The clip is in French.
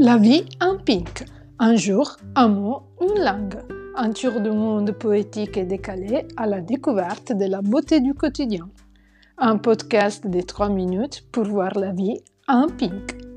La vie en pink. Un jour, un mot, une langue. Un tour du monde poétique et décalé à la découverte de la beauté du quotidien. Un podcast de 3 minutes pour voir la vie en pink.